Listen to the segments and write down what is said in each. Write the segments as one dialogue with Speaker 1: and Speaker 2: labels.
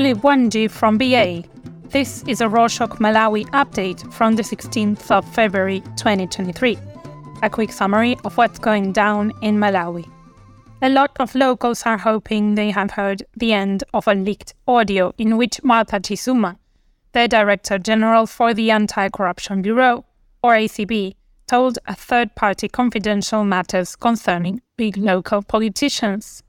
Speaker 1: Muli Bwanji from BA. This is a Rorshok Malawi update from the 16th of February 2023. A quick summary of what's going down in Malawi. A lot of locals are hoping they have heard the end of a leaked audio in which Martha Chizuma, the Director General for the Anti Corruption Bureau, or ACB, told a third party confidential matters concerning big local politicians.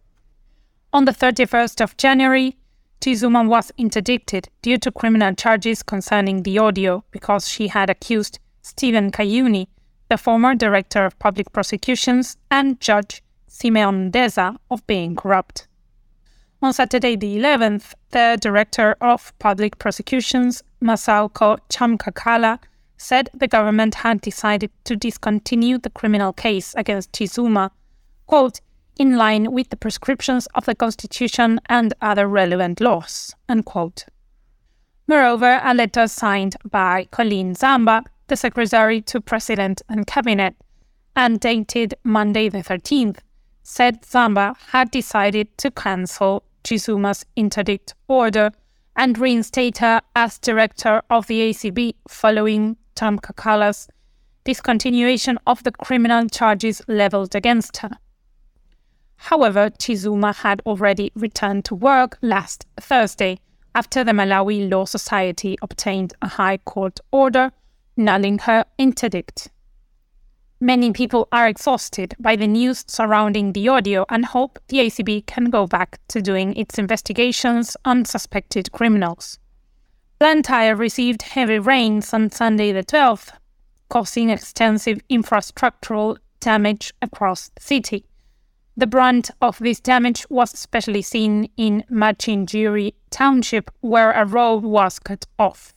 Speaker 1: On the 31st of January, Chizuma was interdicted due to criminal charges concerning the audio because she had accused Stephen Kayuni, the former director of public prosecutions, and Judge Simeon Deza of being corrupt. On Saturday, the 11th, the director of public prosecutions, Masauko Chamkakala, said the government had decided to discontinue the criminal case against Chizuma, quote, in line with the prescriptions of the Constitution and other relevant laws. Unquote. Moreover, a letter signed by Colleen Zamba, the Secretary to President and Cabinet, and dated Monday the 13th, said Zamba had decided to cancel Chizuma's interdict order and reinstate her as director of the ACB following Chamkakala's discontinuation of the criminal charges leveled against her. However, Chizuma had already returned to work last Thursday after the Malawi Law Society obtained a High Court order nulling her interdict. Many people are exhausted by the news surrounding the audio and hope the ACB can go back to doing its investigations on suspected criminals. Blantyre received heavy rains on Sunday the 12th, causing extensive infrastructural damage across the city. The brunt of this damage was especially seen in Machinjiri township, where a road was cut off.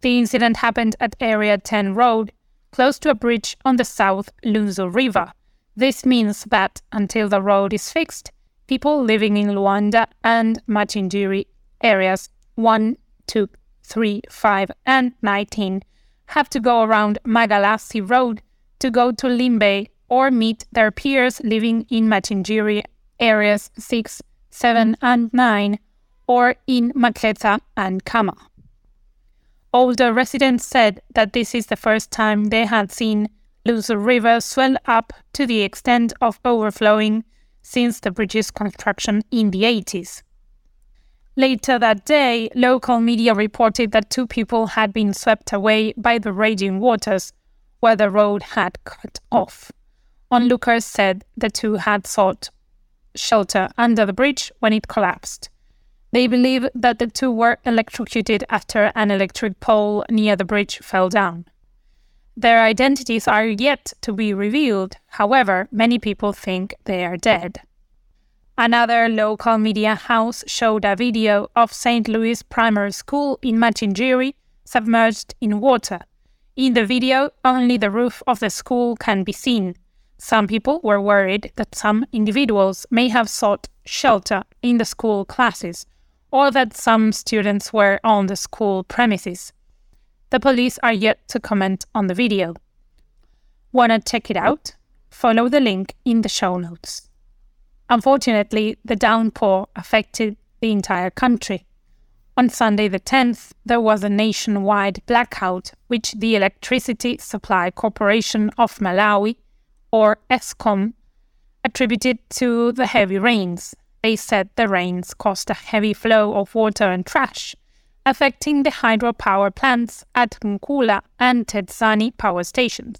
Speaker 1: The incident happened at Area 10 Road, close to a bridge on the South Lunzu River. This means that until the road is fixed, people living in Luanda and Machinjiri areas 1, 2, 3, 5, and 19 have to go around Magalasi Road to go to Limbe or meet their peers living in Machinjiri areas 6, 7, and 9, or in Makleta and Kama. Older residents said that this is the first time they had seen Lunzu River swell up to the extent of overflowing since the bridge's construction in the 80s. Later that day, local media reported that two people had been swept away by the raging waters where the road had cut off. Onlookers said the two had sought shelter under the bridge when it collapsed. They believe that the two were electrocuted after an electric pole near the bridge fell down. Their identities are yet to be revealed, however, many people think they are dead. Another local media house showed a video of St. Louis Primary School in Machinjiri submerged in water. In the video, only the roof of the school can be seen, some people were worried that some individuals may have sought shelter in the school classes or that some students were on the school premises. The police are yet to comment on the video. Wanna check it out? Follow the link in the show notes. Unfortunately, the downpour affected the entire country. On Sunday the 10th, there was a nationwide blackout, which the Electricity Supply Corporation of Malawi or ESCOM, attributed to the heavy rains. They said the rains caused a heavy flow of water and trash, affecting the hydropower plants at Nkula and Tedzani power stations.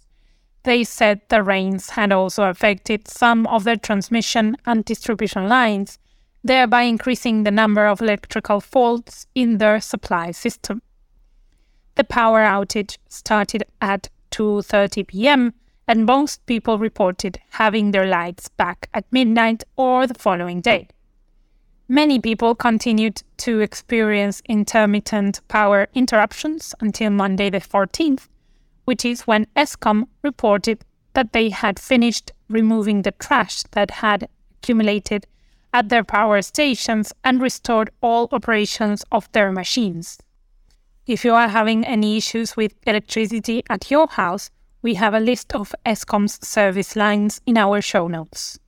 Speaker 1: They said the rains had also affected some of the transmission and distribution lines, thereby increasing the number of electrical faults in their supply system. The power outage started at 2:30 p.m and most people reported having their lights back at midnight or the following day. Many people continued to experience intermittent power interruptions until Monday the 14th, which is when ESCOM reported that they had finished removing the trash that had accumulated at their power stations and restored all operations of their machines. If you are having any issues with electricity at your house, we have a list of ESCOM's service lines in our show notes.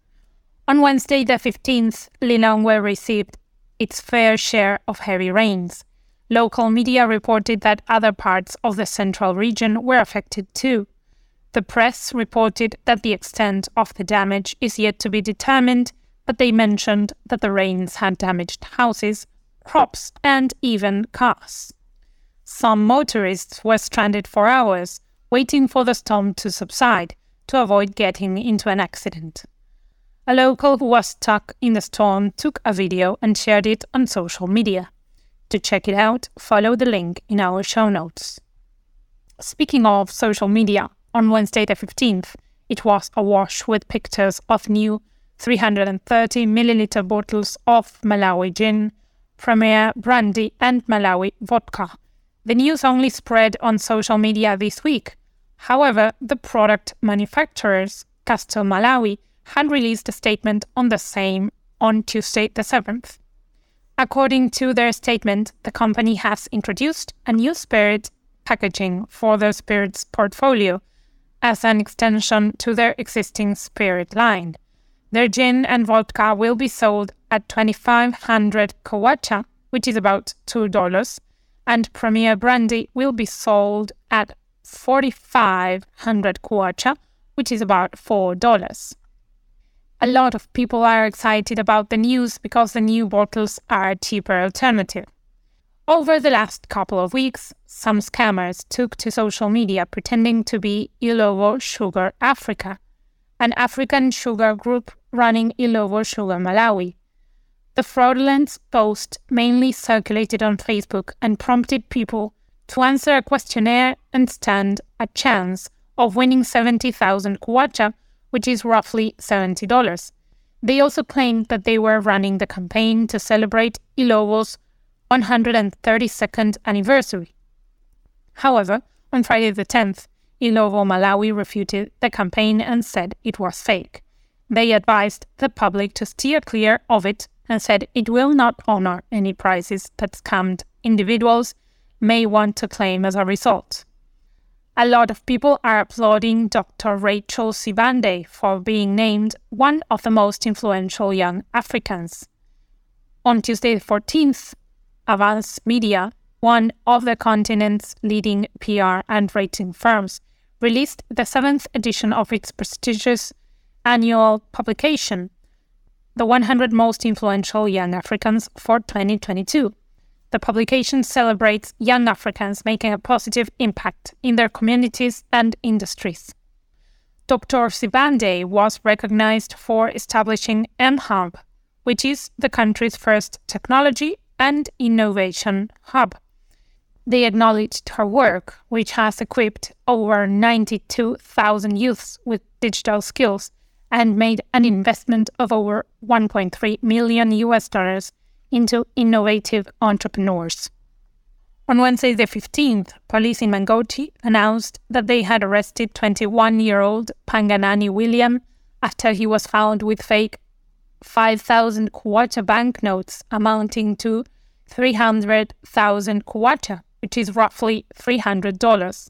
Speaker 1: On Wednesday, the 15th, Lilongwe received its fair share of heavy rains. Local media reported that other parts of the central region were affected too. The press reported that the extent of the damage is yet to be determined, but they mentioned that the rains had damaged houses, crops, and even cars. Some motorists were stranded for hours, waiting for the storm to subside to avoid getting into an accident. A local who was stuck in the storm took a video and shared it on social media. To check it out, follow the link in our show notes. Speaking of social media, on Wednesday the 15th, it was awash with pictures of new 330 milliliter bottles of Malawi gin, Premier brandy, and Malawi vodka. The news only spread on social media this week. However, the product manufacturers, Castel Malawi, had released a statement on the same on Tuesday the 7th. According to their statement, the company has introduced a new spirit packaging for the spirits portfolio as an extension to their existing spirit line. Their gin and vodka will be sold at 2500 kwacha, which is about $2, and Premier Brandy will be sold at 4500 kwacha, which is about $4. A lot of people are excited about the news because the new bottles are a cheaper alternative. Over the last couple of weeks, some scammers took to social media pretending to be Ilovo Sugar Africa, an African sugar group running Ilovo Sugar Malawi. The fraudulent post mainly circulated on Facebook and prompted people to answer a questionnaire and stand a chance of winning 70,000 kwacha which is roughly $70. They also claimed that they were running the campaign to celebrate Ilovo's 132nd anniversary. However, on Friday the 10th, Ilovo Malawi refuted the campaign and said it was fake. They advised the public to steer clear of it and said it will not honor any prizes that scammed individuals may want to claim as a result. A lot of people are applauding Dr. Rachel Sibande for being named one of the most influential young Africans. On Tuesday, the 14th, Avance Media, one of the continent's leading PR and rating firms, released the seventh edition of its prestigious annual publication, The 100 Most Influential Young Africans for 2022. The publication celebrates young Africans making a positive impact in their communities and industries. Dr. Sibande was recognized for establishing MHub, which is the country's first technology and innovation hub. They acknowledged her work, which has equipped over 92,000 youths with digital skills and made an investment of over 1.3 million US dollars into innovative entrepreneurs. On Wednesday, the 15th, police in Mangochi announced that they had arrested 21 year old Panganani William after he was found with fake 5,000 kwacha banknotes amounting to 300,000 kwacha, which is roughly $300.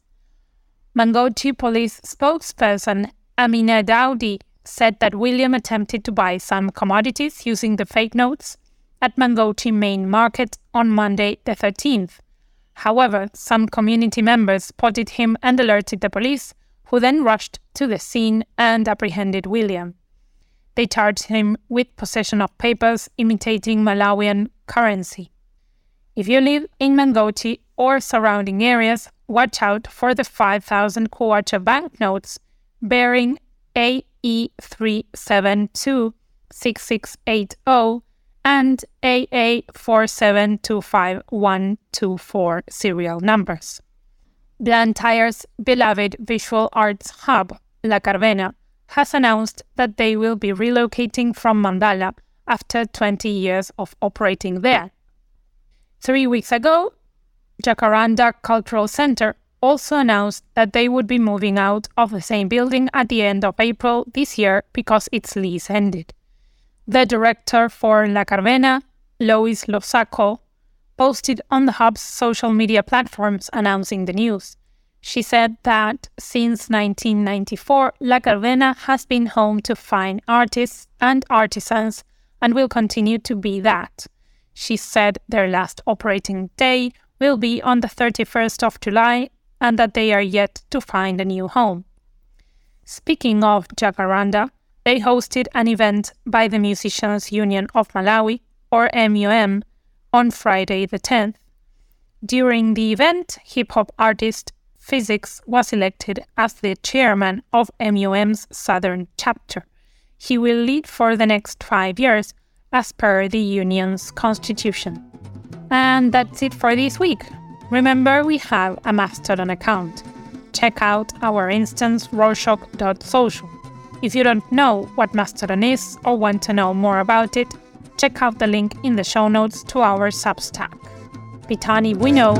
Speaker 1: Mangochi police spokesperson Amina Daudi said that William attempted to buy some commodities using the fake notes at Mangochi Main Market on Monday, the 13th. However, some community members spotted him and alerted the police, who then rushed to the scene and apprehended William. They charged him with possession of papers imitating Malawian currency. If you live in Mangochi or surrounding areas, watch out for the 5,000 kwacha banknotes bearing AE3726680 and AA4725124 serial numbers. Blantyre's beloved visual arts hub, La Caverna, has announced that they will be relocating from Mandala after 20 years of operating there. Three weeks ago, Jacaranda Cultural Center also announced that they would be moving out of the same building at the end of April this year because its lease ended. The director for La Caverna, Lois Losacco, posted on the hub's social media platforms announcing the news. She said that since 1994, La Caverna has been home to fine artists and artisans and will continue to be that. She said their last operating day will be on the 31st of July and that they are yet to find a new home. Speaking of Jacaranda, they hosted an event by the Musicians Union of Malawi, or MUM, on Friday the 10th. During the event, hip hop artist Phyzix was elected as the chairman of MUM's Southern chapter. He will lead for the next five years as per the union's constitution. And that's it for this week. Remember, we have a Mastodon account. Check out our instance rorshok.social. If you don't know what Mastodon is or want to know more about it, check out the link in the show notes to our Substack. Pitani we know.